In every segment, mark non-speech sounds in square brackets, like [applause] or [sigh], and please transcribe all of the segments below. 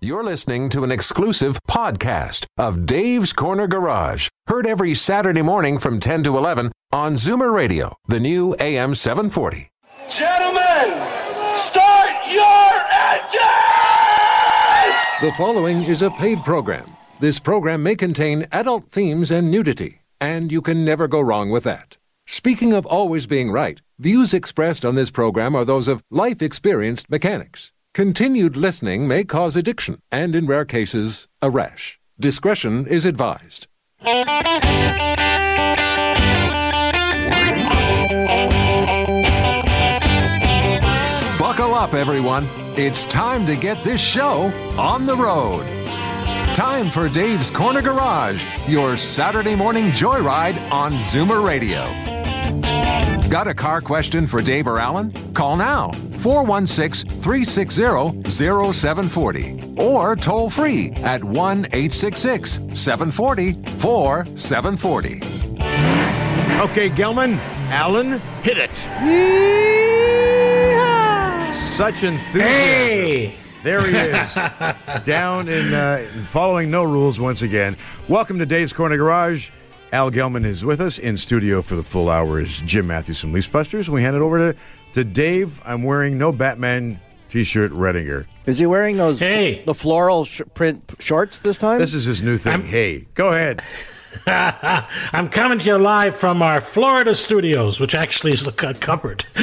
You're listening to an exclusive podcast of Dave's Corner Garage, heard every Saturday morning from 10 to 11 on Zoomer Radio, the new AM 740. Gentlemen, start your engine! The following is a paid program. This program may contain adult themes and nudity, and you can never go wrong with that. Speaking of always being right, views expressed on this program are those of life experienced mechanics. Continued listening may cause addiction and, in rare cases, a rash. Discretion is advised. Buckle up, everyone. It's time to get this show on the road. Time for Dave's Corner Garage, your Saturday morning joyride on Zoomer Radio. Got a car question for Dave or Alan? Call now 416 360 0740 or toll free at 1 866 740 4740. Okay, Gelman, Alan, hit it. Such enthusiasm. Hey! There he is, [laughs] down in uh, following no rules once again. Welcome to Dave's Corner Garage. Al Gelman is with us in studio for the full hour. Is Jim Matthews from Leasebusters? We hand it over to, to Dave. I'm wearing no Batman t-shirt, Redinger. Is he wearing those Hey. the floral sh- print shorts this time? This is his new thing. hey, go ahead. [laughs] I'm coming to you live from our Florida studios, which actually is a cupboard. [laughs]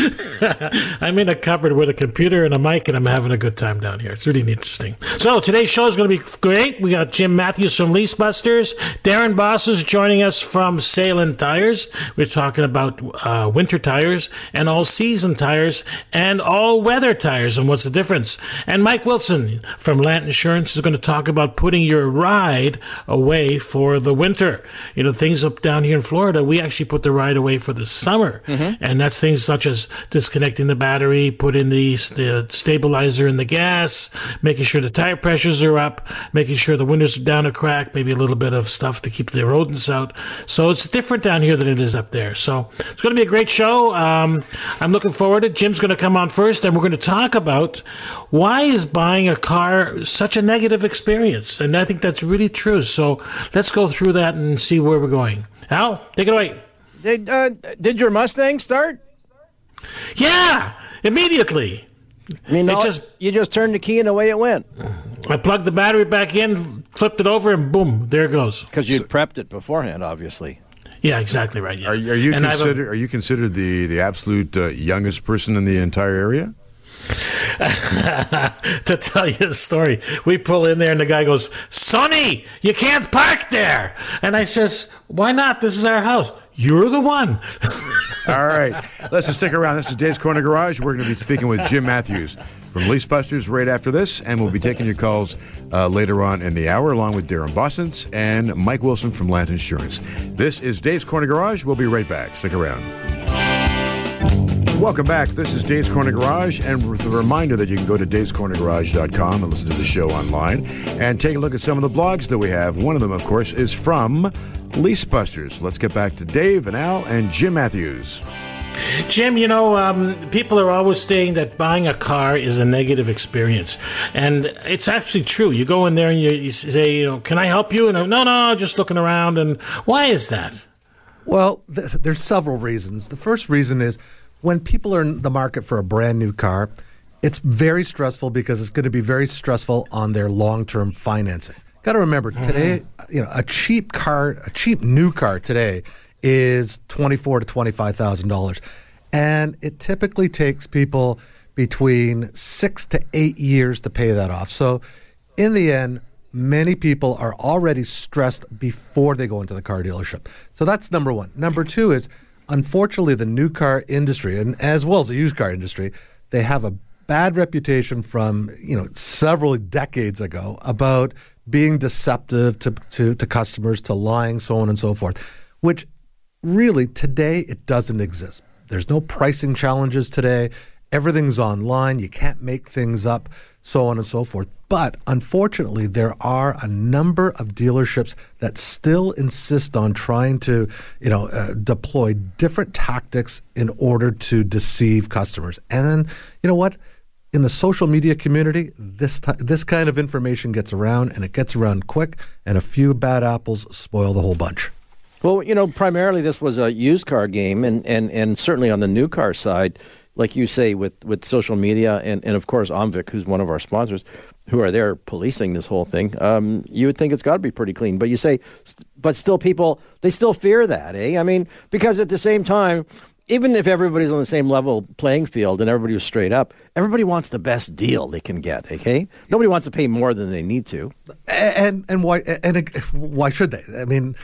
I'm in a cupboard with a computer and a mic, and I'm having a good time down here. It's really interesting. So today's show is going to be great. We got Jim Matthews from Leasebusters, Darren Boss is joining us from Salem Tires. We're talking about uh, winter tires and all season tires and all weather tires and what's the difference. And Mike Wilson from Lant Insurance is going to talk about putting your ride away for the winter. You know, things up down here in Florida, we actually put the ride away for the summer. And that's things such as disconnecting the battery, putting the, the stabilizer in the gas, making sure the tire pressures are up, making sure the windows are down a crack, maybe a little bit of stuff to keep the rodents out. So it's different down here than it is up there. So it's going to be a great show. Um, I'm looking forward to it. Jim's going to come on first, and we're going to talk about why is buying a car such a negative experience. And I think that's really true. So let's go through that and see where we're going. Al, take it away. did, uh, did your Mustang start? Yeah, immediately. I mean, It just- you just turned the key and away it went I plugged the battery back in, flipped it over, and boom, there it goes. because you'd prepped it beforehand, obviously. Yeah, exactly right. Yeah. Are, you- are you And I have a- considered? Are you considered the the absolute uh, youngest person in the entire area? [laughs] to tell you a story. We pull in there and the guy goes, Sonny, you can't park there. And I says, why not? This is our house. You're the one. [laughs] All right, let's just stick around. This is Dave's Corner Garage. We're going to be speaking with Jim Matthews from Leasebusters right after this, and we'll be taking your calls uh, later on in the hour, along with Darren Boston and Mike Wilson from Land Insurance. This is Dave's Corner Garage. We'll be right back. Stick around. Welcome back. This is Dave's Corner Garage, and with a reminder that you can go to davescornergarage.com and listen to the show online and take a look at some of the blogs that we have. One of them, of course, is from Leasebusters. Let's get back to Dave and Al and Jim Matthews. Jim, you know, um, people are always saying that buying a car is a negative experience. And it's actually true. You go in there and you, you say, you know, can I help you? And I'm, no, no, just looking around. And why is that? Well, th- there's several reasons. The first reason is when people are in the market for a brand new car, it's very stressful because it's going to be very stressful on their long-term financing. Got to remember mm-hmm. today, you know, a cheap car, a cheap new car today is twenty-four to twenty-five thousand dollars, and it typically takes people between six to eight years to pay that off. So, in the end, many people are already stressed before they go into the car dealership. So that's number one. Number two is, unfortunately, the new car industry, and as well as the used car industry, they have a bad reputation from you know several decades ago about being deceptive to, to, to customers, to lying, so on and so forth, which really today it doesn't exist. There's no pricing challenges today. Everything's online. You can't make things up, so on and so forth. But unfortunately, there are a number of dealerships that still insist on trying to, you know, uh, deploy different tactics in order to deceive customers. And then, you know what? in the social media community, this ti this kind of information gets around, and it gets around quick, and a few bad apples spoil the whole bunch. Well, you know, primarily this was a used car game, and, and, and certainly on the new car side, like you say, with, with social media and, and of course OMVIC, who's one of our sponsors, who are there policing this whole thing, um, you would think it's got to be pretty clean. But you say, but still, people they still fear that, eh? I mean, because at the same time, even if everybody's on the same level playing field and everybody was straight up, everybody wants the best deal they can get. Okay, nobody wants to pay more than they need to. and and why and why should they? I mean,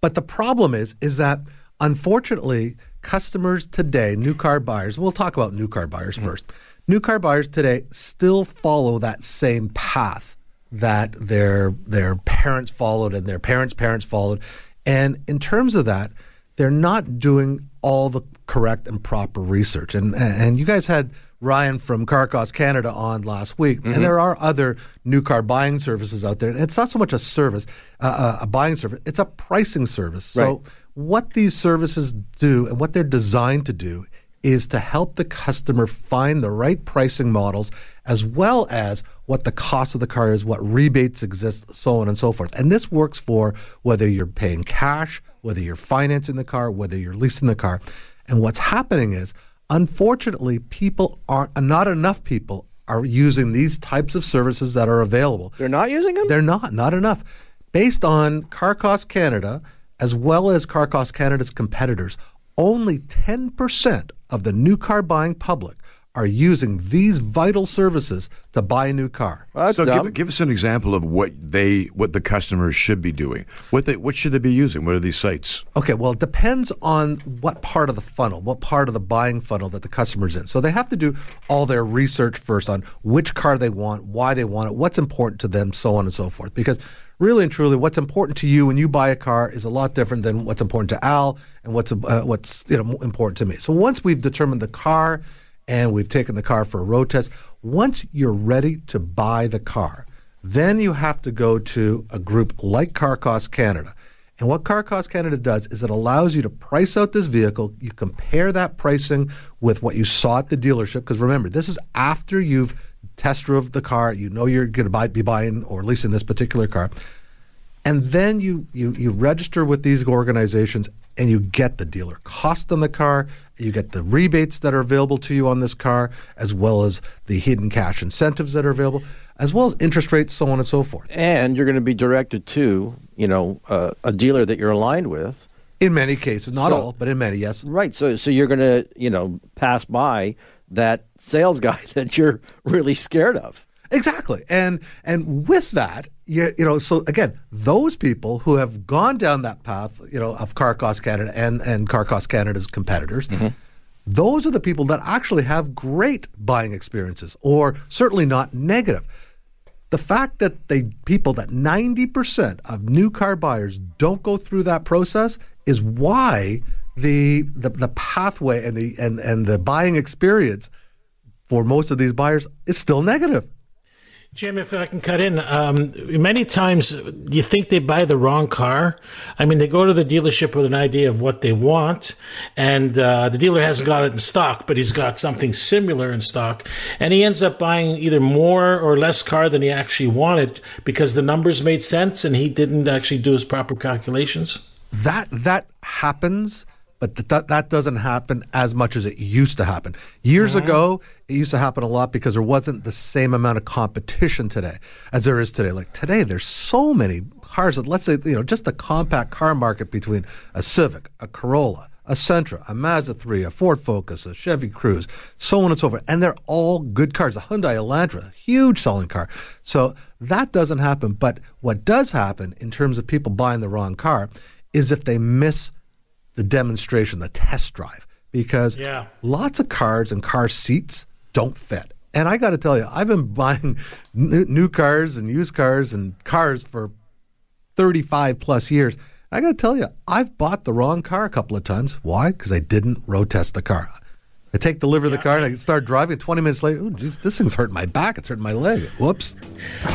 but the problem is is that unfortunately, customers today, new car buyers. We'll talk about new car buyers mm. first. New car buyers today still follow that same path that their their parents followed and their parents' parents followed, and in terms of that, they're not doing all the correct and proper research. And and you guys had Ryan from Car Cost Canada on last week, and mm-hmm. there are other new car buying services out there. And it's not so much a service, uh, uh a buying service; it's a pricing service. So Right. What these services do and what they're designed to do is to help the customer find the right pricing models as well as what the cost of the car is, what rebates exist, so on and so forth. And this works for whether you're paying cash, whether you're financing the car, whether you're leasing the car. And what's happening is, unfortunately, people aren't, not enough people are using these types of services that are available. They're not using them. They're not, not enough. Based on Car Cost Canada, as well as Car Cost Canada's competitors, only 10% of the new car buying public are using these vital services to buy a new car. Well, that's so give, give us an example of what they what the customers should be doing. What they what should they be using? What are these sites? Okay, well, it depends on what part of the funnel, what part of the buying funnel that the customer's in. So they have to do all their research first on which car they want, why they want it, what's important to them, so on and so forth. Because really and truly, what's important to you when you buy a car is a lot different than what's important to Al and what's uh, what's you know important to me. So once we've determined the car and we've taken the car for a road test, once you're ready to buy the car, then you have to go to a group like Car Cost Canada. And what Car Cost Canada does is it allows you to price out this vehicle. You compare that pricing with what you saw at the dealership. Because remember, this is after you've test drove the car. You know you're going to buy, be buying or leasing this particular car. And then you, you, you register with these organizations and you get the dealer cost on the car. You get the rebates that are available to you on this car, as well as the hidden cash incentives that are available, as well as interest rates, so on and so forth. and you're going to be directed to, you know, uh, a dealer that you're aligned with. In many cases, not So- all, but in many, yes. Right. So so you're going to, you know, pass by that sales guy [laughs] that you're really scared of. Exactly. And and with that, you, you know, so again, those people who have gone down that path, you know, of Car Cost Canada and, and Car Cost Canada's competitors, mm-hmm. those are the people that actually have great buying experiences, or certainly not negative. The fact that they people that 90% of new car buyers don't go through that process is why the the, the pathway and the and, and the buying experience for most of these buyers is still negative. Jim, if I can cut in, um, many times you think they buy the wrong car. I mean, they go to the dealership with an idea of what they want, and uh, the dealer hasn't got it in stock, but he's got something similar in stock, and he ends up buying either more or less car than he actually wanted because the numbers made sense and he didn't actually do his proper calculations. that that happens but th- that that doesn't happen as much as it used to happen years uh-huh. ago it used to happen a lot because there wasn't the same amount of competition today as there is today like today there's so many cars that let's say you know just the compact car market between a civic a corolla a Sentra, a Mazda 3, a Ford Focus, a Chevy Cruze, so on and so forth. And they're all good cars. A Hyundai Elantra, huge selling car. So that doesn't happen. But what does happen in terms of people buying the wrong car is if they miss the demonstration, the test drive, because Yeah. lots of cars and car seats don't fit. And I got to tell you, I've been buying [laughs] n- new cars and used cars and cars for 35 plus years. I got to tell you, I've bought the wrong car a couple of times. Why? Because I didn't road test the car. I take delivery of the car and I start driving. 20 minutes later, oh, geez, this thing's hurting my back. It's hurting my leg. Whoops. [laughs]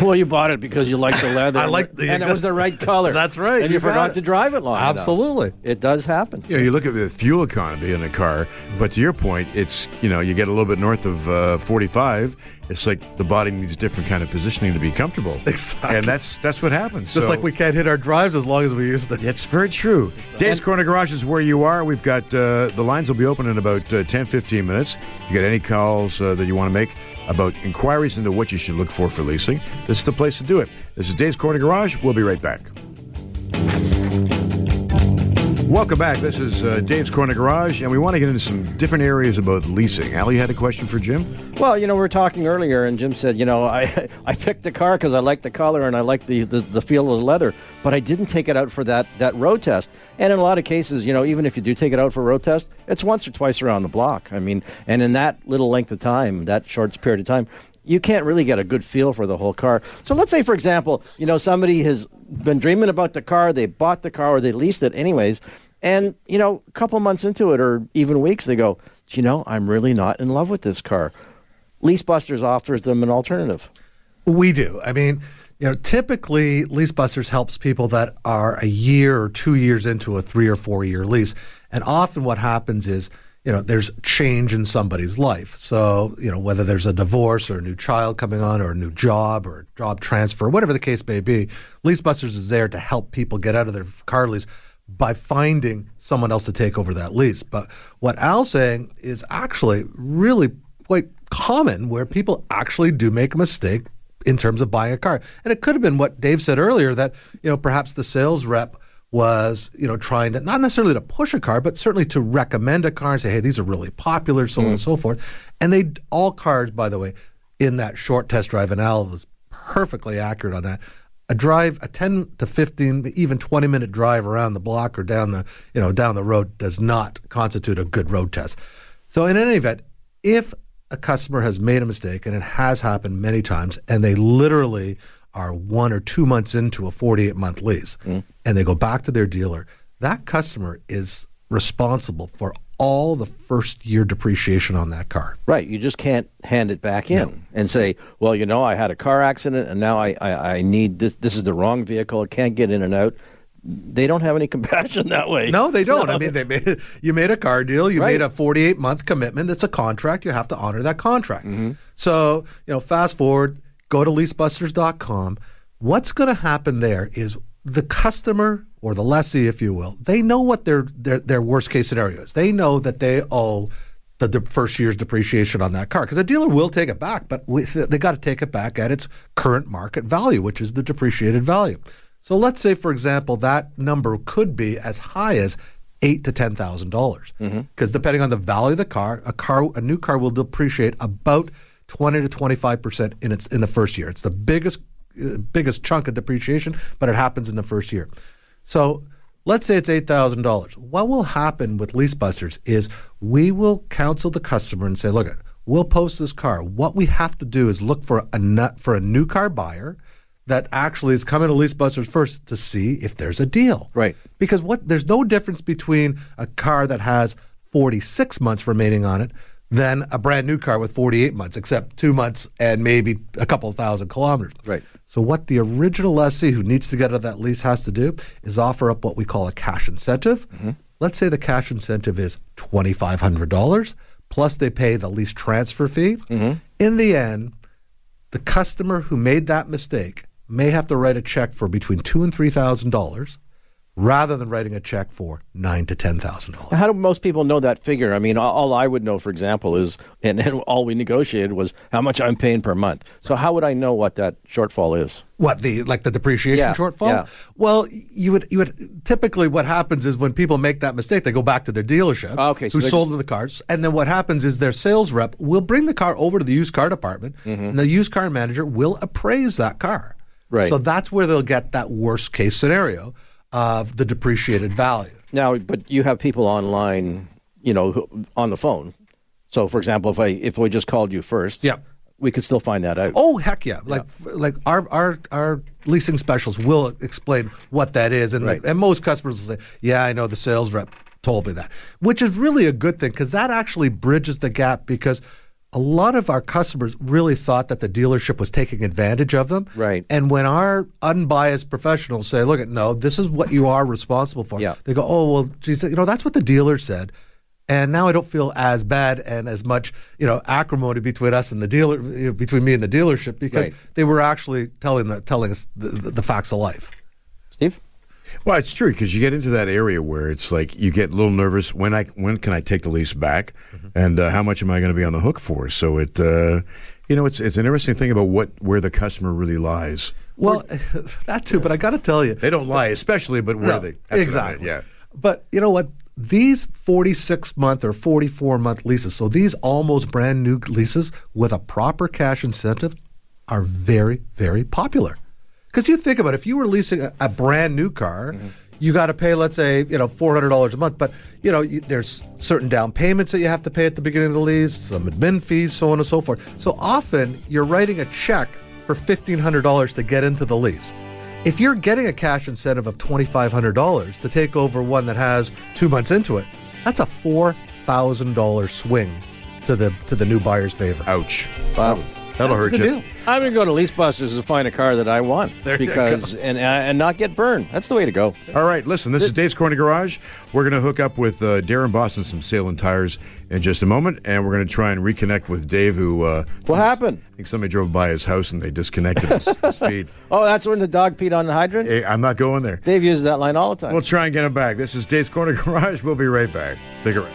Well, you bought it because you liked the leather. [laughs] I liked the- and it was the right [laughs] color. That's right. And you, You forgot it. to drive it long enough. Absolutely. It does happen. You know, you look at the fuel economy in a car, but to your point, it's you know you get a little bit north of uh, 45, it's like the body needs different kind of positioning to be comfortable. [laughs] Exactly. And that's that's what happens. Just So- like we can't hit our drives as long as we used to. It's very true. Dave's Corner Garage is where you are. We've got uh, the lines will be open in about uh, 10, 15 minutes. You got any calls uh, that you want to make about inquiries into what you should look for for leasing? This is the place to do it. This is Dave's Corner Garage. We'll be right back. Welcome back. This is uh, Dave's Corner Garage, and we want to get into some different areas about leasing. Al, you had a question for Jim? Well, you know, we were talking earlier, and Jim said, you know, [laughs] I I picked the car because I like the color and I like the, the, the feel of the leather, but I didn't take it out for that, that road test. And in a lot of cases, you know, even if you do take it out for a road test, it's once or twice around the block. I mean, and in that little length of time, that short period of time, you can't really get a good feel for the whole car. So let's say, for example, you know, somebody has been dreaming about the car, they bought the car or they leased it anyways, and you know, a couple months into it or even weeks, they go, "Do you know, I'm really not in love with this car. Leasebusters offers them an alternative. We do. I mean, you know, typically LeaseBusters helps people that are a year or two years into a three or four year lease. And often what happens is, you know, there's change in somebody's life. So, you know, whether there's a divorce or a new child coming on or a new job or job transfer, whatever the case may be, LeaseBusters is there to help people get out of their car lease by finding someone else to take over that lease. But what Al's saying is actually really quite common where people actually do make a mistake in terms of buying a car. And it could have been what Dave said earlier that, you know, perhaps the sales rep was, you know, trying to not necessarily to push a car, but certainly to recommend a car and say, hey, these are really popular, so on and hmm. so forth. And they all cars, by the way, in that short test drive, and Al was perfectly accurate on that. A drive, a 10 to 15, even 20 minute drive around the block or down the, you know, down the road does not constitute a good road test. So in any event, if a customer has made a mistake, and it has happened many times, and they literally are one or two months into a 48 month lease, hmm. and they go back to their dealer, that customer is responsible for all the first year depreciation on that car. Right. You just can't hand it back in and say, well, you know, I had a car accident and now I, I, I need this. This is the wrong vehicle. It can't get in and out. They don't have any [laughs] compassion that way. No, they don't. I mean, they made you made a car deal. You Right. made a 48 month commitment. It's a contract. You have to honor that contract. Mm-hmm. So, you know, fast forward, go to leasebusters.com. What's going to happen there is the customer or the lessee, if you will, they know what their their, their worst case scenario is. They know that they owe the, de- first year's depreciation on that car because the dealer will take it back, but we, they got to take it back at its current market value, which is the depreciated value. So let's say, for example, that number could be as high as eight to ten thousand dollars, mm-hmm. because depending on the value of the car, a car, a new car will depreciate about twenty to twenty five percent in its in the first year. It's the biggest uh, biggest chunk of depreciation, but it happens in the first year. So let's say it's eight thousand dollars. What will happen with LeaseBusters is we will counsel the customer and say, look, we'll post this car. What we have to do is look for a nut for a new car buyer that actually is coming to LeaseBusters first to see if there's a deal. Right. Because what there's no difference between a car that has 46 months remaining on it than a brand new car with 48 months, except two months and maybe a couple thousand kilometers. Right. So what the original lessee who needs to get out of that lease has to do is offer up what we call a cash incentive. Mm-hmm. Let's say the cash incentive is $2,500 plus they pay the lease transfer fee. Mm-hmm. In the end, the customer who made that mistake may have to write a check for between two and three thousand dollars rather than writing a check for nine to ten thousand dollars. How do most people know that figure? I mean, all, all I would know, for example, is, and, and all we negotiated was how much I'm paying per month. So how would I know what that shortfall is? What the like the depreciation Yeah, shortfall? yeah. Well, you would you would typically what happens is when people make that mistake, they go back to their dealership Oh, okay, so who sold them the cars, and then what happens is their sales rep will bring the car over to the used car department, Mm-hmm. and the used car manager will appraise that car. Right. So that's where they'll get that worst case scenario of the depreciated value. Now, but you have people online, you know, who- on the phone. So, for example, if I if we just called you first, yeah, we could still find that out. Oh heck yeah! Like like our our our leasing specialists will explain what that is, and like, and most customers will say, "Yeah, I know the sales rep told me that," which is really a good thing because that actually bridges the gap because. A lot of our customers really thought that the dealership was taking advantage of them. Right. And when our unbiased professionals say, look, at no, this is what you are responsible for, Yeah. they go, oh, well, geez, you know, that's what the dealer said. And now I don't feel as bad and as much, you know, acrimony between us and the dealer, you know, between me and the dealership, because Right. they were actually telling the, telling us the, the facts of life. Steve? Well, it's true because you get into that area where it's like you get a little nervous. When I when can I take the lease back, and uh, how much am I going to be on the hook for? So it, uh, you know, it's it's an interesting thing about what where the customer really lies. Well, [laughs] that too, but I got to tell you, They don't lie, especially, but where No, they that's what I meant, exactly. yeah. But you know what? These 46 month or 44 month leases, so these almost brand new leases with a proper cash incentive are very, very popular. Because you think about it, if you were leasing a, a brand new car, you got to pay, let's say, you know, $400 a month. But, you know, you, there's certain down payments that you have to pay at the beginning of the lease, some admin fees, so on and so forth. So often you're writing a check for $1,500 to get into the lease. If you're getting a cash incentive of $2,500 to take over one that has two months into it, that's a $4,000 swing to the to the new buyer's favor. Ouch. Wow. That'll hurt you. deal. I'm going to go to Leasebusters and find a car that I want There you because and uh, and not get burned. That's the way to go. All right, listen, this is Dave's Corner Garage. We're going to hook up with uh, Darren Boston, some Salem tires, in just a moment, and we're going to try and reconnect with Dave, who. Uh, What happened? I think somebody drove by his house and they disconnected his, [laughs] his feed. Oh, that's when the dog peed on the hydrant. Hey, I'm not going there. Dave uses that line all the time. We'll try and get him back. This is Dave's Corner Garage. We'll be right back. Stick around.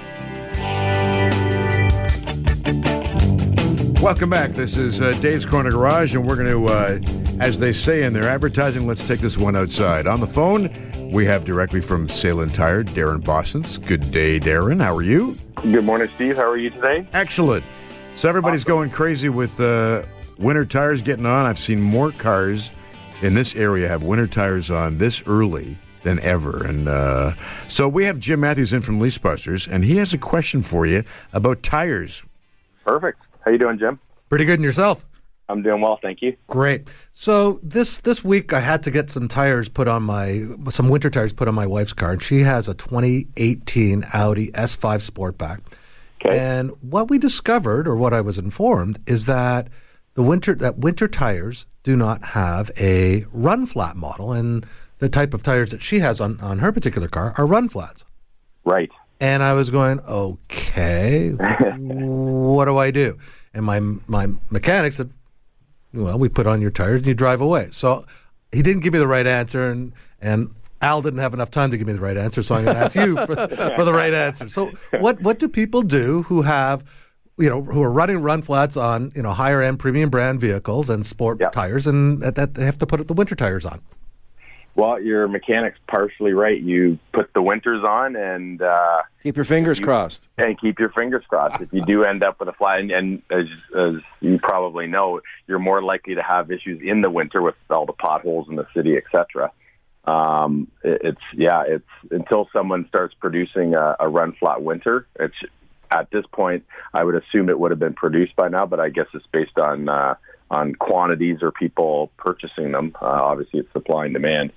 Welcome back. This is uh, Dave's Corner Garage, and we're going to, uh, as they say in their advertising, let's take this one outside. On the phone, we have directly from Salem Tire, Darren Boston's. Good day, Darren. How are you? Good morning, Steve. How are you today? Excellent. So everybody's going crazy with uh, winter tires getting on. I've seen more cars in this area have winter tires on this early than ever. And uh, so we have Jim Matthews in from Leasebusters, and he has a question for you about tires. Perfect. How you doing, Jim? Pretty good in yourself. I'm doing well, thank you. Great. So this this week I had to get some tires put on my some winter tires put on my wife's car, and she has a 2018 Audi S5 Sportback. Okay. And what we discovered, or what I was informed, is that the winter that winter tires do not have a run flat model, and the type of tires that she has on on her particular car are run flats. Right. And I was going, okay, [laughs] what do I do? And my my mechanic said, well, we put on your tires and you drive away. So he didn't give me the right answer, and and Al didn't have enough time to give me the right answer. So I'm going to ask you for, for the right answer. So what what do people do who have you know who are running run flats on you know higher end premium brand vehicles and sport Yeah. tires, and that, that they have to put the winter tires on? Well, your mechanic's partially right. You put the winters on and uh, Keep your fingers crossed. and keep your fingers crossed. If you do end up with a flat, and, and as as you probably know, you're more likely to have issues in the winter with all the potholes in the city, etc. Um, it, it's yeah, it's until someone starts producing a, a run flat winter. It's at this point, I would assume it would have been produced by now, but I guess it's based on uh, on quantities or people purchasing them. Uh, obviously, it's supply and demand.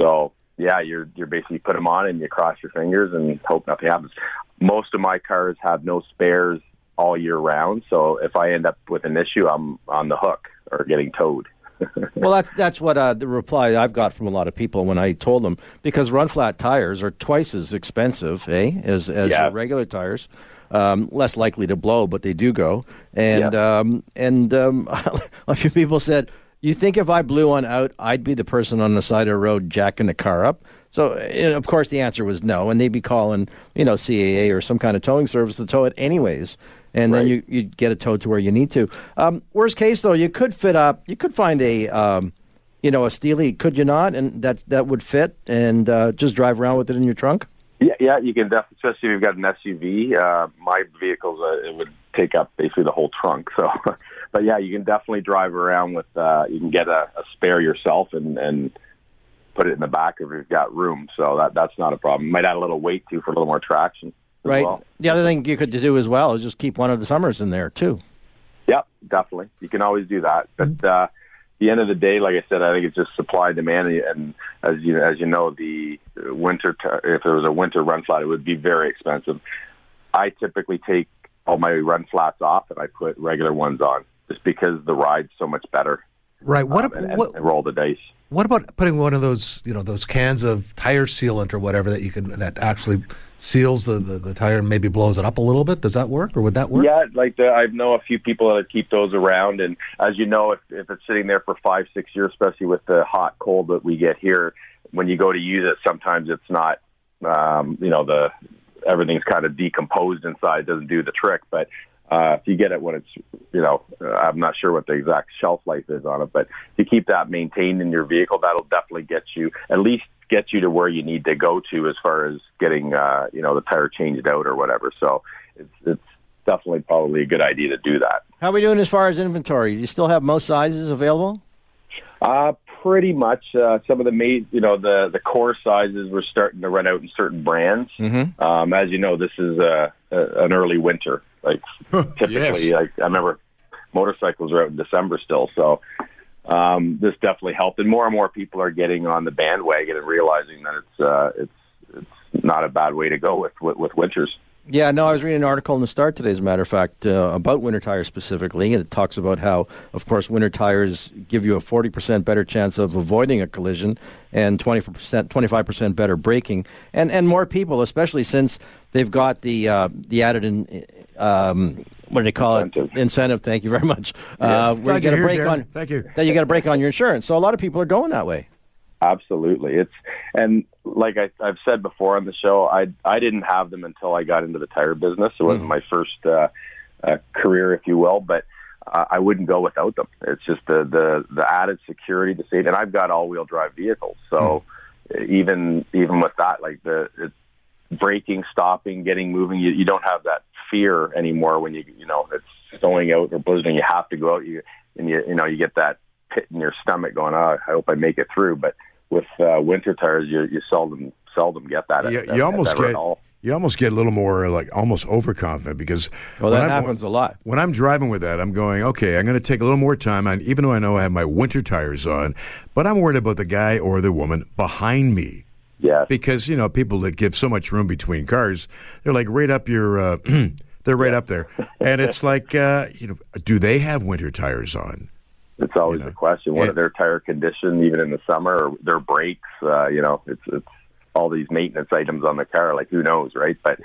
So yeah, you're you're basically put them on and you cross your fingers and hope nothing happens. Most of my cars have no spares all year round, so if I end up with an issue, I'm on the hook or getting towed. [laughs] Well, that's that's what uh, the reply I've got from a lot of people when I told them because run flat tires are twice as expensive, eh, as as Yeah. your regular tires. Um, less likely to blow, but they do go. And Yeah. um, and um, [laughs] a few people said, "You think if I blew one out, I'd be the person on the side of the road jacking the car up?" So, of course, the answer was no, and they'd be calling, you know, CAA or some kind of towing service to tow it anyways, and then Right. you'd get it towed to where you need to. Um, worst case, though, you could fit up, you could find a, um, you know, a Steely, could you not? And that that would fit, and uh, just drive around with it in your trunk. Yeah, yeah, you can definitely, especially if you've got an SUV. Uh, my vehicles, uh, it would take up basically the whole trunk. So, [laughs] but yeah, you can definitely drive around with. Uh, you can get a, a spare yourself and and put it in the back if you've got room. So that that's not a problem. Might add a little weight too for a little more traction. Right. well. The other thing you could do as well is just keep one of the summers in there too. Yep, definitely. You can always do that. But uh, at the end of the day, like I said, I think it's just supply and demand. And as you as you know, the winter if there was a winter run flat, it would be very expensive. I typically take all my run flats off and I put regular ones on, just because the ride's so much better. Right. What, um, and, what, and roll the dice. what about putting one of those, you know, those cans of tire sealant or whatever that you can that actually seals the, the, the tire and maybe blows it up a little bit? Does that work, or would that work? Yeah, like the, I know a few people that keep those around, and as you know, if, if it's sitting there for five, six years, especially with the hot cold that we get here, when you go to use it, sometimes it's not, um, you know, the everything's kind of decomposed inside, doesn't do the trick. But uh, if you get it when it's, you know, uh, I'm not sure what the exact shelf life is on it, but if you keep that maintained in your vehicle, that'll definitely get you at least get you to where you need to go to as far as getting, uh, you know, the tire changed out or whatever. So it's it's definitely probably a good idea to do that. How are we doing as far as inventory? Do you still have most sizes available? Uh, pretty much. Uh, some of the main, you know, the the core sizes were starting to run out in certain brands. Mm-hmm. Um, as you know, this is a, a, an early winter. Like [laughs] typically, Yes. like I remember motorcycles are out in December still. So um, this definitely helped, and more and more people are getting on the bandwagon and realizing that it's uh, it's it's not a bad way to go with with, with winters. Yeah, no, I was reading an article in the Star today, as a matter of fact, uh, about winter tires specifically, and it talks about how, of course, winter tires give you a 40% better chance of avoiding a collision and 20%, 25% better braking. And, and more people, especially since they've got the, uh, the added, in, um, what do they call Incentive. it? Incentive, thank you very much. Uh, where you Glad get a break on, Thank you. that you get a break on your insurance. So a lot of people are going that way. Absolutely, it's and like I, I've said before on the show, I I didn't have them until I got into the tire business. It wasn't my first uh, uh, career, if you will, but uh, I wouldn't go without them. It's just the the the added security, the safety, and I've got all wheel drive vehicles, so even even with that, like the it's braking, stopping, getting moving, you, you don't have that fear anymore when you you know it's snowing out or blizzarding. You have to go out, you and you you know you get that pit in your stomach going, oh, I hope I make it through, but with uh, winter tires, you, you seldom seldom get that. You, at- you at- almost at get all. you almost get a little more like almost overconfident because Well, when that I'm- happens a lot. When I'm driving with that, I'm going, okay, I'm going to take a little more time, on, even though I know I have my winter tires on, but I'm worried about the guy or the woman behind me Yes. because you know people that give so much room between cars, they're like right up your, uh, [clears throat] they're right up there, and it's like, uh, you know, do they have winter tires on? It's always you know. a question. What Yeah. are their tire condition, even in the summer, or their brakes? Uh, you know, it's it's all these maintenance items on the car. Like who knows, right? But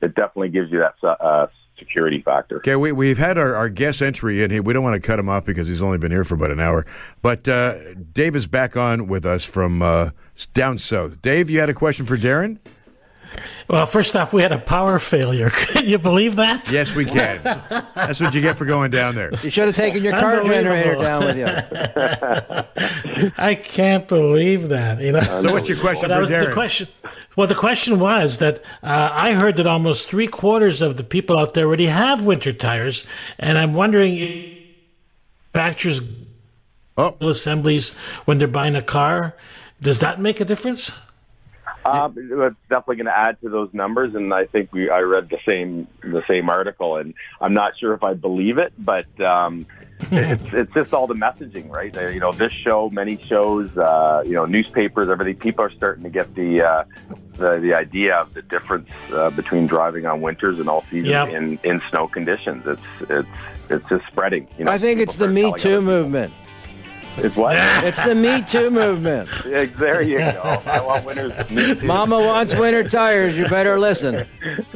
it definitely gives you that uh, security factor. Okay, we, we've had our, our guest entry in. here. We don't want to cut him off because he's only been here for about an hour. But uh, Dave is back on with us from uh, down south. Dave, you had a question for Darren? Well, first off, we had a power failure. [laughs] Can you believe that? Yes, we can. That's what you get for going down there. You should have taken your car generator down with you. [laughs] I can't believe that. You know. So, what's your question But that for was the question. Well, the question was that uh, I heard that almost three quarters of the people out there already have winter tires, and I'm wondering if manufacturers Oh, assemblies when they're buying a car. Does that make a difference? Um, it's definitely going to add to those numbers, and I think we I read the same the same article, and I'm not sure if I believe it, but um, [laughs] it's it's just all the messaging, right? Uh, You know, this show, many shows, uh, you know, newspapers, everything. People are starting to get the uh, the the idea of the difference uh, between driving on winters and all season Yep. in in snow conditions. It's it's it's just spreading. You know, I think it's the Me Too movement. people. It's what? It's the Me Too movement. [laughs] Yeah, there you go. I want winters. Me too. Mama wants winter tires. You better listen. [laughs]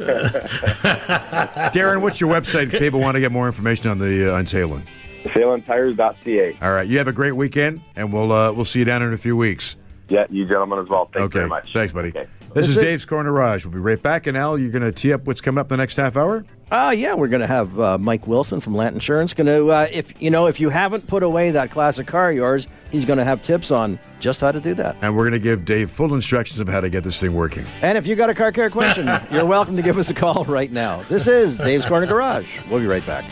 Darren, what's your website if people want to get more information on the uh, unsailing? SailOnTires.ca. All right, you have a great weekend, and we'll uh, we'll see you down in a few weeks. Yeah, you gentlemen as well. Thanks okay, very much. thanks, buddy. Okay. This is Is Dave's Corner Garage. We'll be right back, and Al, you're going to tee up what's coming up the next half hour. Ah, yeah, we're going to have uh, Mike Wilson from Lant Insurance. Going to, uh, if you know, if you haven't put away that classic car of yours, he's going to have tips on just how to do that. And we're going to give Dave full instructions of how to get this thing working. And if you got a car care question, [laughs] you're welcome to give us a call right now. This is Dave's Corner Garage. We'll be right back.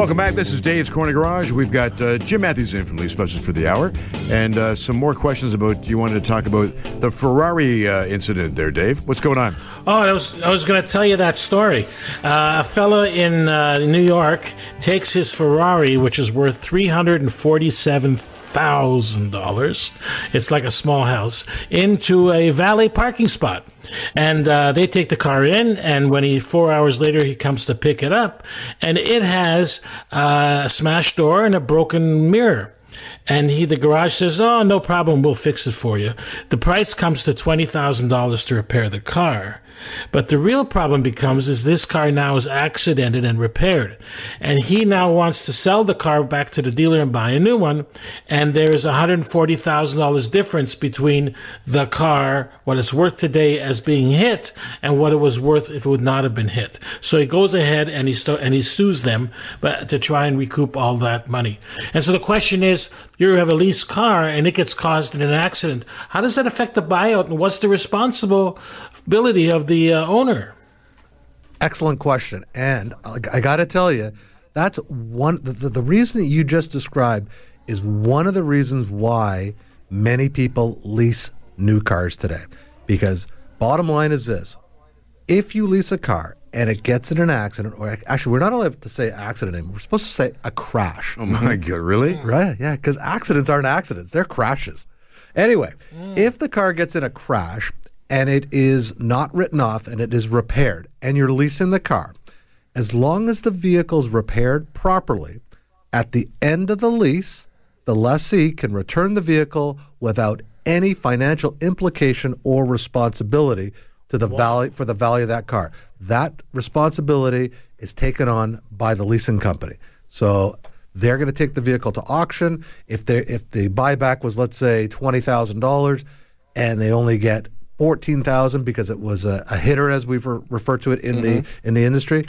Welcome back. This is Dave's Corner Garage. We've got uh, Jim Matthews in from Lee Specials for the hour, and uh, some more questions about. You wanted to talk about the Ferrari uh, incident there, Dave. What's going on? Oh, I was I was going to tell you that story. Uh, a fella in uh, New York takes his Ferrari, which is worth three hundred and forty-seven thousand dollars. It's like a small house into a valet parking spot, and uh, they take the car in. And when he four hours later he comes to pick it up, and it has uh, a smashed door and a broken mirror. And he, the garage says, "Oh, no problem. We'll fix it for you." The price comes to twenty thousand dollars to repair the car. But the real problem becomes is this car now is accidented and repaired. And he now wants to sell the car back to the dealer and buy a new one. And there's $140,000 difference between the car, what it's worth today as being hit, and what it was worth if it would not have been hit. So he goes ahead and he, and he sues them but to try and recoup all that money. And so the question is, you have a leased car and it gets caused in an accident. How does that affect the buyout and what's the responsibility of the uh, owner? Excellent question. And I, I got to tell you, that's one, the, the, the reason that you just described is one of the reasons why many people lease new cars today. Because bottom line is this if you lease a car and it gets in an accident, or actually, we're not allowed to say accident anymore. We're supposed to say a crash. Oh my [laughs] god, really? Right? Yeah, because accidents aren't accidents; they're crashes. Anyway, if the car gets in a crash and it is not written off and it is repaired, and you're leasing the car, as long as the vehicle's repaired properly, at the end of the lease, the lessee can return the vehicle without any financial implication or responsibility to the value for the value of that car. That responsibility is taken on by the leasing company. So they're going to take the vehicle to auction. If they if the buyback was let's say twenty thousand dollars, and they only get fourteen thousand because it was a, a hitter as we've re- referred to it in the mm-hmm. in the industry,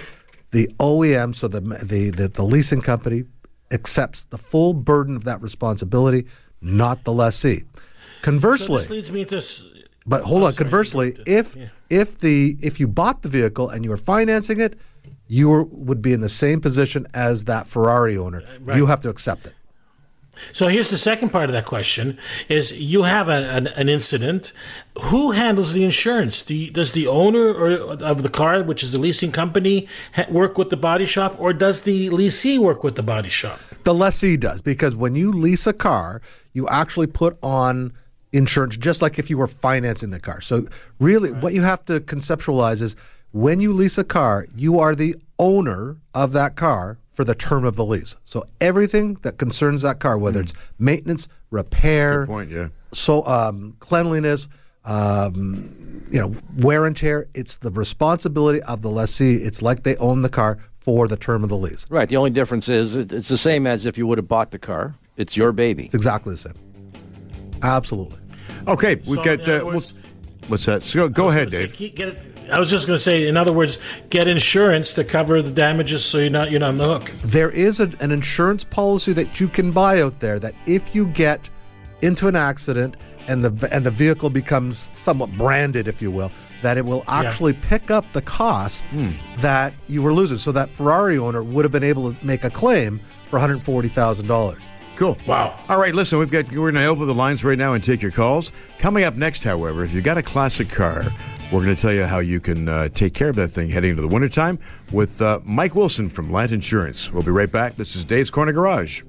the OEM, so the, the the the leasing company accepts the full burden of that responsibility, not the lessee. So Conversely, this leads me to. s- but hold Oh, on. sorry, Conversely, interrupted. if Yeah. if the if you bought the vehicle and you were financing it, you were, would be in the same position as that Ferrari owner. Uh, you have to accept it. So here's the second part of that question: Is you have a, an, an incident? Who handles the insurance? Do you, does the owner or of the car, which is the leasing company, ha- work with the body shop, or does the lessee work with the body shop? The lessee does because when you lease a car, you actually put on insurance just like if you were financing the car. So really, what you have to conceptualize is when you lease a car, you are the owner of that car for the term of the lease. So everything that concerns that car, whether it's maintenance, repair, Good point, yeah. so um, cleanliness, um, you know, wear and tear. It's the responsibility of the lessee. It's like they own the car for the term of the lease. Right. The only difference is it's the same as if you would have bought the car. It's your baby. It's exactly the same. Absolutely. Okay, we've So, got. Uh, words- what's that? So go I was ahead, gonna say, Dave. keep- get it- I was just going to say, in other words, get insurance to cover the damages, so you're not you're not on the hook. There is a, an insurance policy that you can buy out there that if you get into an accident and the and the vehicle becomes somewhat branded, if you will, that it will actually pick up the cost hmm. that you were losing. So that Ferrari owner would have been able to make a claim for one hundred forty thousand dollars. Cool. Wow. All right, listen, we've got we're going to open the lines right now and take your calls. Coming up next, however, if you've got a classic car, we're going to tell you how you can uh, take care of that thing heading into the wintertime with uh, Mike Wilson from Lant Insurance. We'll be right back. This is Dave's Corner Garage.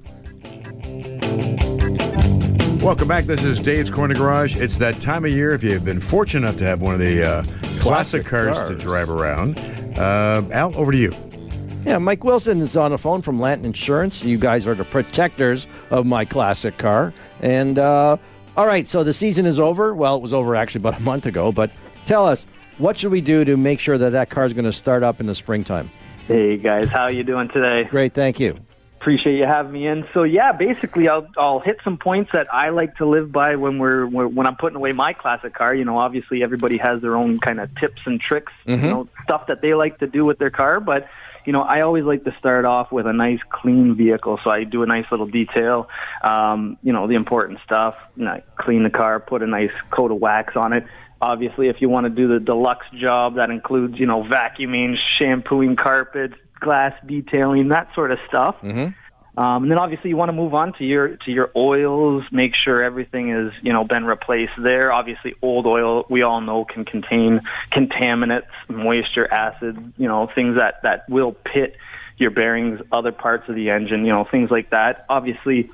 Welcome back. This is Dave's Corner Garage. It's that time of year if you've been fortunate enough to have one of the uh, classic, cars, to drive around. Uh, Al, over to you. Yeah, Mike Wilson is on the phone from Lanton Insurance. You guys are the protectors of my classic car. And uh, all right, so the season is over. Well, it was over actually about a month ago. But tell us, what should we do to make sure that that car is going to start up in the springtime? Hey guys, how you doing today? Great, thank you. Appreciate you having me in. So yeah, basically, I'll I'll hit some points that I like to live by when we're when I'm putting away my classic car. You know, obviously everybody has their own kind of tips and tricks, you know, stuff that they like to do with their car. But you know, I always like to start off with a nice clean vehicle. So I do a nice little detail. Um, you know, the important stuff. You know, clean the car, put a nice coat of wax on it. Obviously, if you want to do the deluxe job, that includes you know vacuuming, shampooing carpets, glass detailing, that sort of stuff. Um, and then obviously you want to move on to your to your oils. Make sure everything is you know been replaced there. Obviously, old oil we all know can contain contaminants, moisture, acid, you know things that that will pit your bearings, other parts of the engine, you know things like that. Obviously.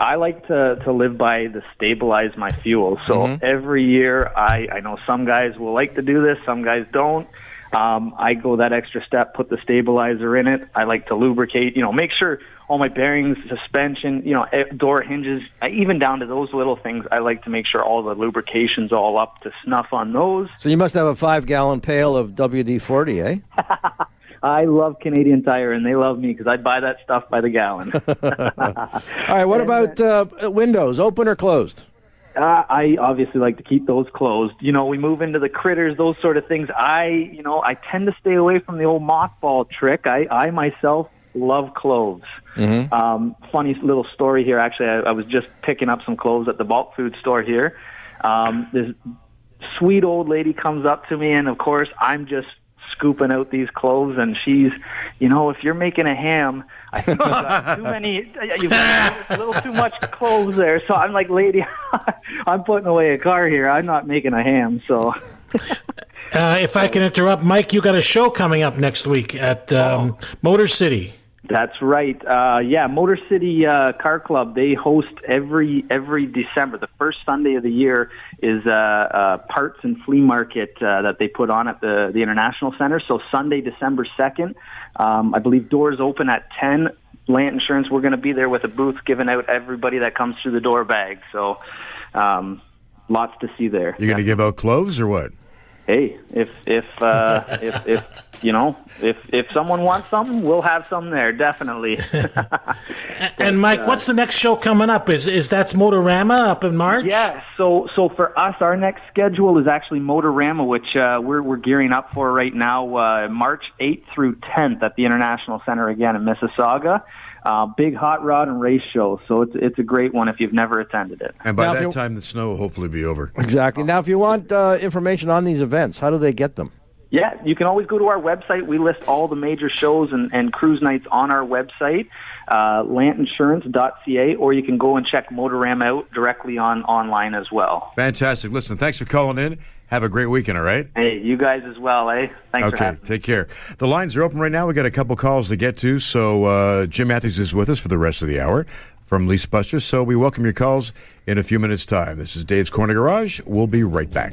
I like to to live by the stabilize my fuel. So Mm-hmm. every year, I I know some guys will like to do this, some guys don't. Um, I go that extra step, put the stabilizer in it. I like to lubricate, you know, make sure all my bearings, suspension, you know, door hinges, even down to those little things. I like to make sure all the lubrication's all up to snuff on those. So you must have a five gallon pail of WD 40, eh? [laughs] I love Canadian Tire, and they love me because I buy that stuff by the gallon. [laughs] All right, what about uh, windows, open or closed? Uh, I obviously like to keep those closed. You know, we move into the critters, those sort of things. I, you know, I tend to stay away from the old mothball trick. I, I myself love clothes. Um, funny little story here. Actually, I, I was just picking up some clothes at the bulk food store here. Um, this sweet old lady comes up to me, and of course, I'm just scooping out these clothes, and she's, you know, if you're making a ham, I think you've got [laughs] too many, you've got a little too much clothes there. So I'm like, lady, [laughs] I'm putting away a car here. I'm not making a ham. So [laughs] Uh, if I can interrupt, Mike, you got a show coming up next week at um, Motor City. That's right. Uh, yeah, Motor City uh, Car Club. They host every every December. The first Sunday of the year is uh, uh, parts and flea market uh, that they put on at the the International Center. So Sunday, December second. Um, I believe doors open at ten. Lant Insurance. We're going to be there with a booth giving out everybody that comes through the door bag. So um, lots to see there. You're going to give out clothes or what? hey, if if uh, [laughs] if if you know if if someone wants something, we'll have some there definitely. [laughs] [laughs] And Mike, what's the next show coming up? Is is that's Motorama up in March? yeah. So so for us, our next schedule is actually Motorama, which uh, we're we're gearing up for right now, uh, March 8th through 10th at the International Center again in Mississauga. Uh, big hot rod and race show, so it's it's a great one if you've never attended it. And by Now, that time, the snow will hopefully be over. Exactly. Now, if you want uh, information on these events, how do they get them? Yeah, you can always go to our website. We list all the major shows and, and cruise nights on our website, uh, lantinsurance.ca, or you can go and check Motorama out directly on online as well. Fantastic. Listen, thanks for calling in. Have a great weekend, all right? Hey, you guys as well, eh? Thanks for Okay, take care. The lines are open right now. We got a couple calls to get to, so uh, Jim Matthews is with us for the rest of the hour from Lease Busters. So we welcome your calls in a few minutes' time. This is Dave's Corner Garage. We'll be right back.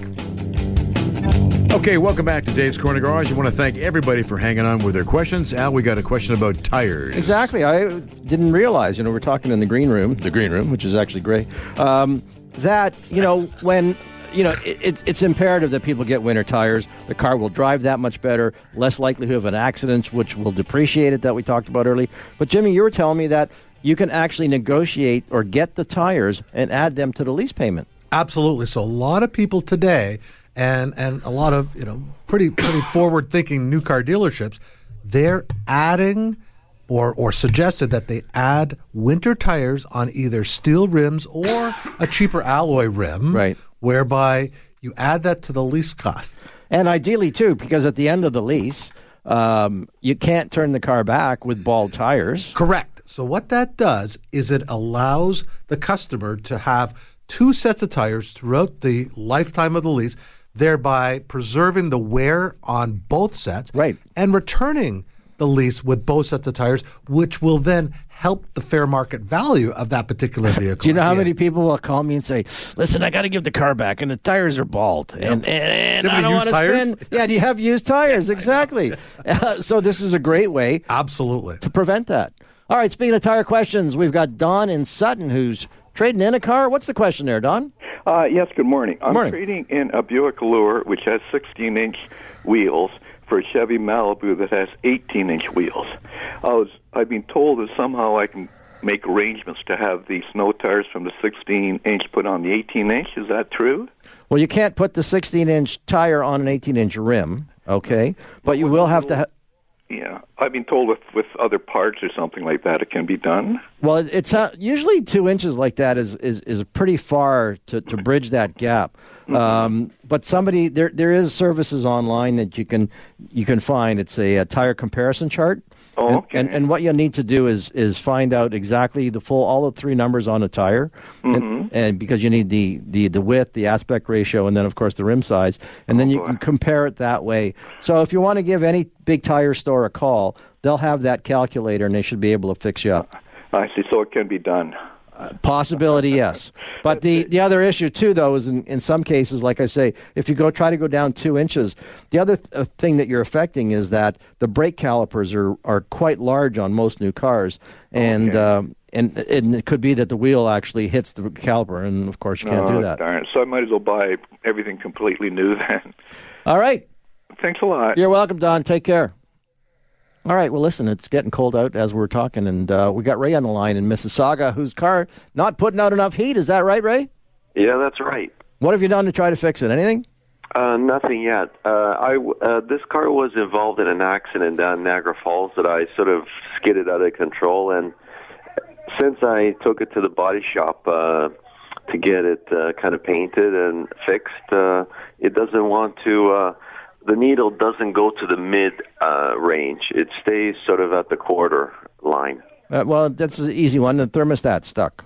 Okay, welcome back to Dave's Corner Garage. I want to thank everybody for hanging on with their questions. Al, we got a question about tires. Exactly. I didn't realize, you know, we're talking in the green room, the green room, which is actually great, um, that, you know, [laughs] when. You know, it, it's it's imperative that people get winter tires. The car will drive that much better, less likelihood of an accident, which will depreciate it that we talked about earlier. But Jimmy, you were telling me that you can actually negotiate or get the tires and add them to the lease payment. Absolutely. So a lot of people today, and and a lot of you know pretty pretty forward thinking new car dealerships, they're adding or or suggested that they add winter tires on either steel rims or a cheaper alloy rim, Right. Whereby you add that to the lease cost. And ideally, too, because at the end of the lease, um, you can't turn the car back with bald tires. Correct. So what that does is it allows the customer to have two sets of tires throughout the lifetime of the lease, thereby preserving the wear on both sets, Right. and returning the lease with both sets of tires, which will then help the fair market value of that particular [laughs] vehicle. Do you know how Yeah. many people will call me and say, "Listen, I got to give the car back, and the tires are bald, and and, and have I don't want to spend." Yeah, do you have used tires? [laughs] Exactly. Uh, so this is a great way Absolutely. to prevent that. All right. Speaking of tire questions, we've got Don in Sutton who's trading in a car. What's the question there, Don? Uh, yes, good morning. I'm Morning. trading in a Buick Allure, which has 16 inch wheels, for a Chevy Malibu that has 18 inch wheels. I was, I've been told that somehow I can make arrangements to have the snow tires from the 16 inch put on the 18 inch. Is that true? Well, you can't put the 16-inch tire on an 18-inch rim, okay? But you will have to. Ha- Yeah, I've been told with with other parts or something like that it can be done. Well, it's uh, usually two inches like that is is, is pretty far to, to bridge that gap. Um, but somebody there there is services online that you can you can find. It's a, a tire comparison chart, Oh, and, okay. and and what you'll need to do is is find out exactly the full all the three numbers on the tire, Mm-hmm. and, and because you need the, the the width, the aspect ratio, and then of course the rim size, and then you boy. can compare it that way. So if you want to give any big tire store a call, they'll have that calculator, and they should be able to fix you up. I see. So it can be done. Possibility, [laughs] yes. But the, the other issue too, though, is in, in some cases, like I say, if you go try to go down two inches, the other th- uh, thing that you're affecting is that the brake calipers are, are quite large on most new cars, and um, and and it could be that the wheel actually hits the caliper, and of course you can't oh, do that. Darn. So I might as well buy everything completely new [laughs] then. All right, Thanks a lot. you're welcome, Don. Take care. All right. Well, listen, it's getting cold out as we're talking, and uh, we got Ray on the line in Mississauga, whose car not putting out enough heat. Is that right, Ray? Yeah, that's right. What have you done to try to fix it? Anything? Uh, nothing yet. Uh, I uh, this car was involved in an accident down Niagara Falls that I sort of skidded out of control, and since I took it to the body shop uh, to get it uh, kind of painted and fixed, uh, it doesn't want to. Uh, the needle doesn't go to the mid uh, range. It stays sort of at the quarter line. Uh, well, that's an easy one. The thermostat's stuck.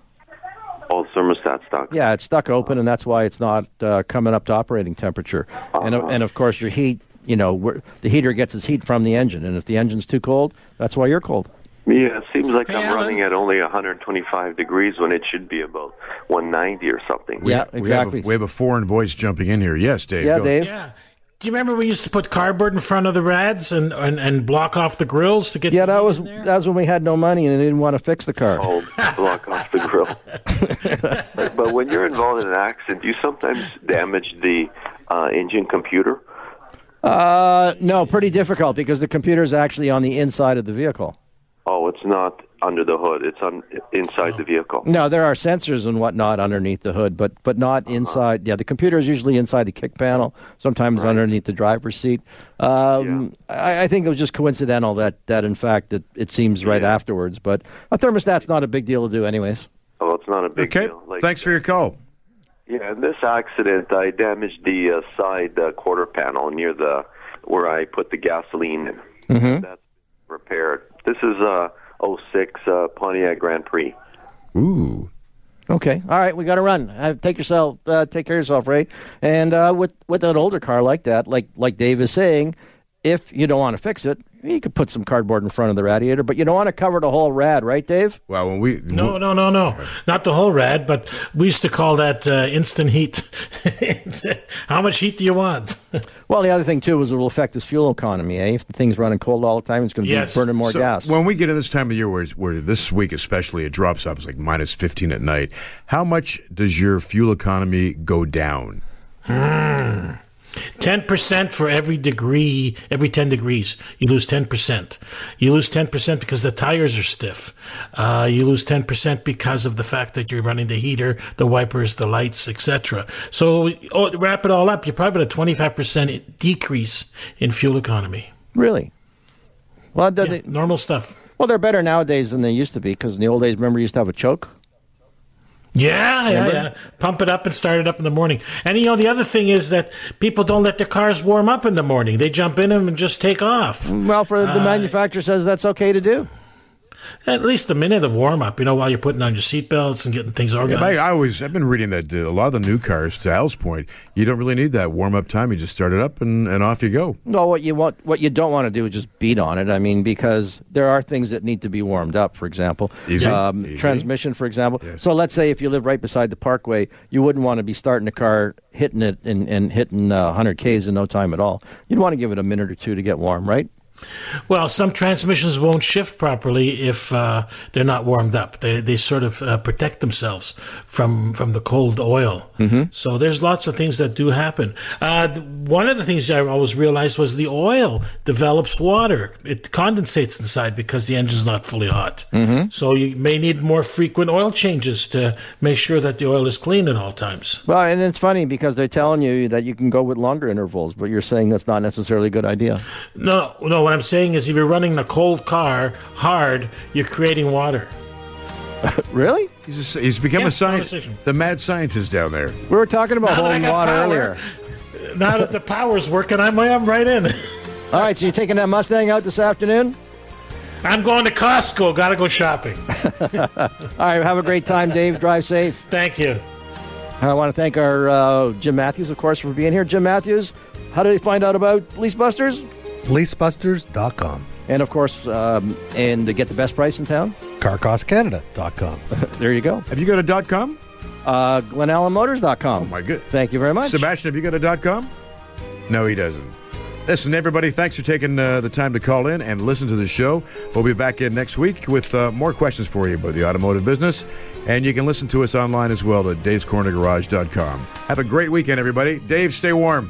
All thermostat stuck. Yeah, it's stuck open, and that's why it's not uh, coming up to operating temperature. And Uh-huh. and of course, your heat. You know, where the heater gets its heat from the engine, and if the engine's too cold, that's why you're cold. Yeah, it seems like Hey, I'm Alan. running at only 125 degrees when it should be about 190 or something. yeah, We exactly. have, a, we have a foreign voice jumping in here. Yes, Dave. yeah, go. Dave. Yeah. Do you remember we used to put cardboard in front of the rads and, and, and block off the grills to get Yeah, the that was there? that was when we had no money and they didn't want to fix the car. Oh, block off the grill. [laughs] but, but when you're involved in an accident, do you sometimes damage the uh, engine computer? Uh, no, pretty difficult because the computer is actually on the inside of the vehicle. Oh, it's not under the hood. It's on inside the vehicle. No, there are sensors and whatnot underneath the hood, but but not inside. Yeah, the computer is usually inside the kick panel, sometimes underneath the driver's seat. Um, I, I think it was just coincidental that that in fact that it seems right afterwards. But a thermostat's not a big deal to do, anyways. Oh, it's not a big Okay. deal. Like, Thanks for your call. Yeah, in this accident, I damaged the uh, side uh, quarter panel near the where I put the gasoline in. Mm-hmm. That's repaired. This is a 06 uh, Pontiac Grand Prix. Ooh. Okay, all right, we got to run. Uh, take yourself, uh, take care of yourself, Ray. And uh, with with an older car like that, like like Dave is saying, if you don't want to fix it, you could put some cardboard in front of the radiator, but you don't want to cover the whole rad, right, Dave? Well, when we no, no, no, no, not the whole rad, but we used to call that uh, instant heat. [laughs] How much heat do you want? [laughs] well, the other thing too is it will affect his fuel economy. Eh? If the thing's running cold all the time, it's going to yes. be burning more so gas. When we get to this time of year, where, where this week especially it drops off, it's like minus fifteen at night. How much does your fuel economy go down? Mm. 10% for every degree, every 10 degrees, you lose 10%. You lose 10% because the tires are stiff. Uh, you lose 10% because of the fact that you're running the heater, the wipers, the lights, etc. So oh, wrap it all up, you're probably at a 25% decrease in fuel economy. Really? Well, yeah, normal stuff. Well, they're better nowadays than they used to be because in the old days, remember, you used to have a choke? Yeah, yeah, yeah. Pump it up and start it up in the morning. And you know, the other thing is that people don't let their cars warm up in the morning. They jump in them and just take off. Well, for the uh, manufacturer says that's okay to do. At least a minute of warm up, you know, while you're putting on your seatbelts and getting things Yeah, organized. I, I always I've been reading that uh, a lot of the new cars, to Al's point, you don't really need that warm up time. You just start it up and, and off you go. No, what you want, what you don't want to do is just beat on it. I mean, because there are things that need to be warmed up. For example, Easy. Um, Easy. transmission, for example. Yes. So let's say if you live right beside the parkway, you wouldn't want to be starting a car, hitting it, and, and hitting uh, 100 k's in no time at all. You'd want to give it a minute or two to get warm, right? Well, some transmissions won't shift properly if uh, they're not warmed up. They they sort of uh, protect themselves from from the cold oil. Mm-hmm. So there's lots of things that do happen. Uh, one of the things I always realized was the oil develops water. It condensates inside because the engine's not fully hot. Mm-hmm. So you may need more frequent oil changes to make sure that the oil is clean at all times. Well, and it's funny because they're telling you that you can go with longer intervals, but you're saying that's not necessarily a good idea. No, no. What I'm saying is, if you're running a cold car hard, you're creating water. [laughs] Really? He's, a, he's become Yeah, a scientist, the mad scientist down there. We were talking about Now holding water power, earlier. [laughs] Now that the power's working, I'm, I'm right in. All right, so you're taking that Mustang out this afternoon? I'm going to Costco. Got to go shopping. [laughs] All right, have a great time, Dave. Drive safe. Thank you. I want to thank our uh, Jim Matthews, of course, for being here. Jim Matthews, how did he find out about Lease Busters? Leasebusters.com. And of course, um, and to get the best price in town, CarCostCanada.com. [laughs] there you go. Have you got a dot com? Uh, GlenAllenMotors.com. Oh my good. Thank you very much. Sebastian, have you got a dot com? No, he doesn't. Listen, everybody, thanks for taking uh, the time to call in and listen to the show. We'll be back in next week with uh, more questions for you about the automotive business. And you can listen to us online as well at davescornergarage.com. Have a great weekend, everybody. Dave, stay warm.